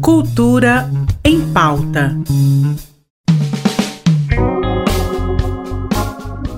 Cultura em pauta.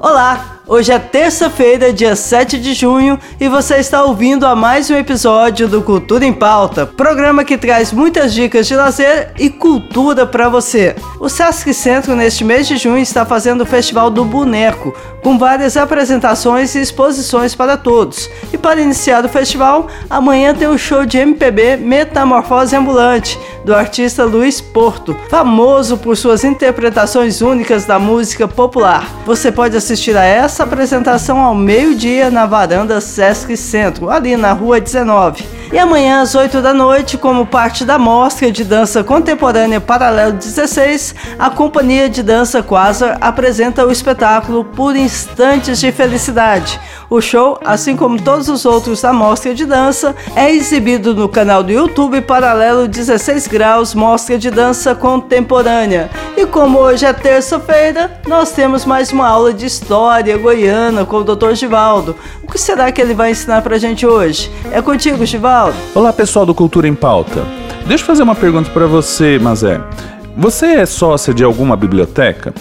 Olá! Hoje é terça-feira, dia 7 de junho, e você está ouvindo a mais um episódio do Cultura em Pauta, programa que traz muitas dicas de lazer e cultura para você. O Sesc Centro, neste mês de junho, está fazendo o Festival do Boneco, com várias apresentações e exposições para todos. E para iniciar o festival, amanhã tem o show de MPB Metamorfose Ambulante, do artista Luiz Porto, famoso por suas interpretações únicas da música popular. Você pode assistir a essa apresentação ao meio-dia na varanda Sesc Centro, ali na rua 19. E amanhã às 8 da noite, como parte da mostra de dança contemporânea Paralelo 16, a Companhia de Dança Quasar apresenta o espetáculo Por Instantes de Felicidade. O show, assim como todos os outros da mostra de dança, é exibido no canal do YouTube Paralelo 16 Graus Mostra de Dança Contemporânea. E como hoje é terça-feira, nós temos mais uma aula de história goiana com o Dr. Givaldo. O que será que ele vai ensinar pra gente hoje? É contigo, Givaldo. Olá, pessoal do Cultura em Pauta. Deixa eu fazer uma pergunta para você, Mazé. Você é sócia de alguma biblioteca?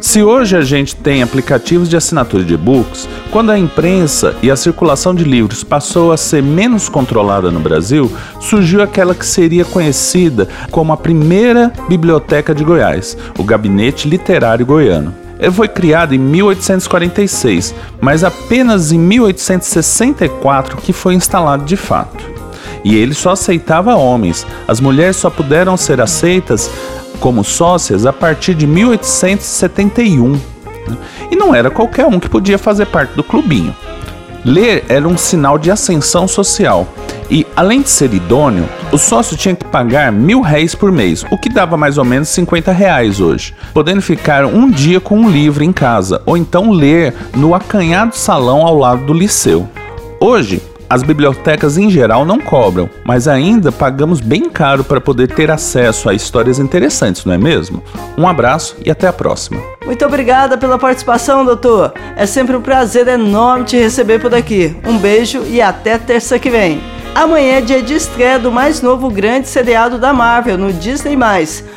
Se hoje a gente tem aplicativos de assinatura de e-books, quando a imprensa e a circulação de livros passou a ser menos controlada no Brasil, surgiu aquela que seria conhecida como a primeira biblioteca de Goiás, o Gabinete Literário Goiano. Ele foi criado em 1846, mas apenas em 1864 que foi instalado de fato e ele só aceitava homens. As mulheres só puderam ser aceitas como sócias a partir de 1871. Né? E não era qualquer um que podia fazer parte do clubinho. Ler era um sinal de ascensão social. E, além de ser idôneo, o sócio tinha que pagar mil réis por mês, o que dava mais ou menos 50 reais hoje, podendo ficar um dia com um livro em casa, ou então ler no acanhado salão ao lado do liceu. Hoje, as bibliotecas em geral não cobram, mas ainda pagamos bem caro para poder ter acesso a histórias interessantes, não é mesmo? Um abraço e até a próxima. Muito obrigada pela participação, doutor. É sempre um prazer enorme te receber por aqui. Um beijo e até terça que vem. Amanhã é dia de estreia do mais novo grande seriado da Marvel no Disney+.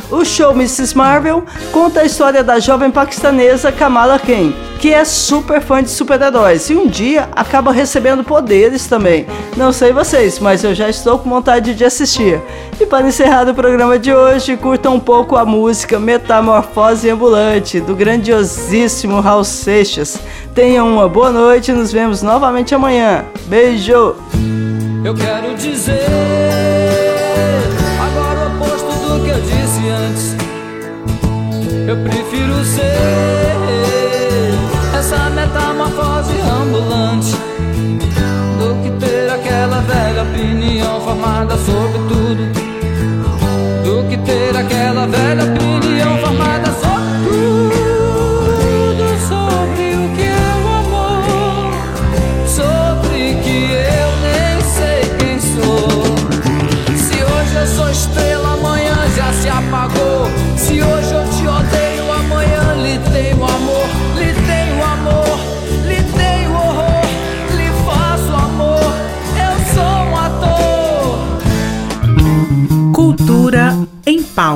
O show Mrs. Marvel conta a história da jovem paquistanesa Kamala Khan, que é super fã de super-heróis e um dia acaba recebendo poderes também. Não sei vocês, mas eu já estou com vontade de assistir. E para encerrar o programa de hoje, curtam um pouco a música Metamorfose Ambulante do grandiosíssimo Raul Seixas. Tenham uma boa noite e nos vemos novamente amanhã. Beijo! Eu quero dizer agora o oposto do que eu disse antes. Eu prefiro ser essa metamorfose ambulante do que ter aquela velha opinião formada sobre tudo. Do que ter aquela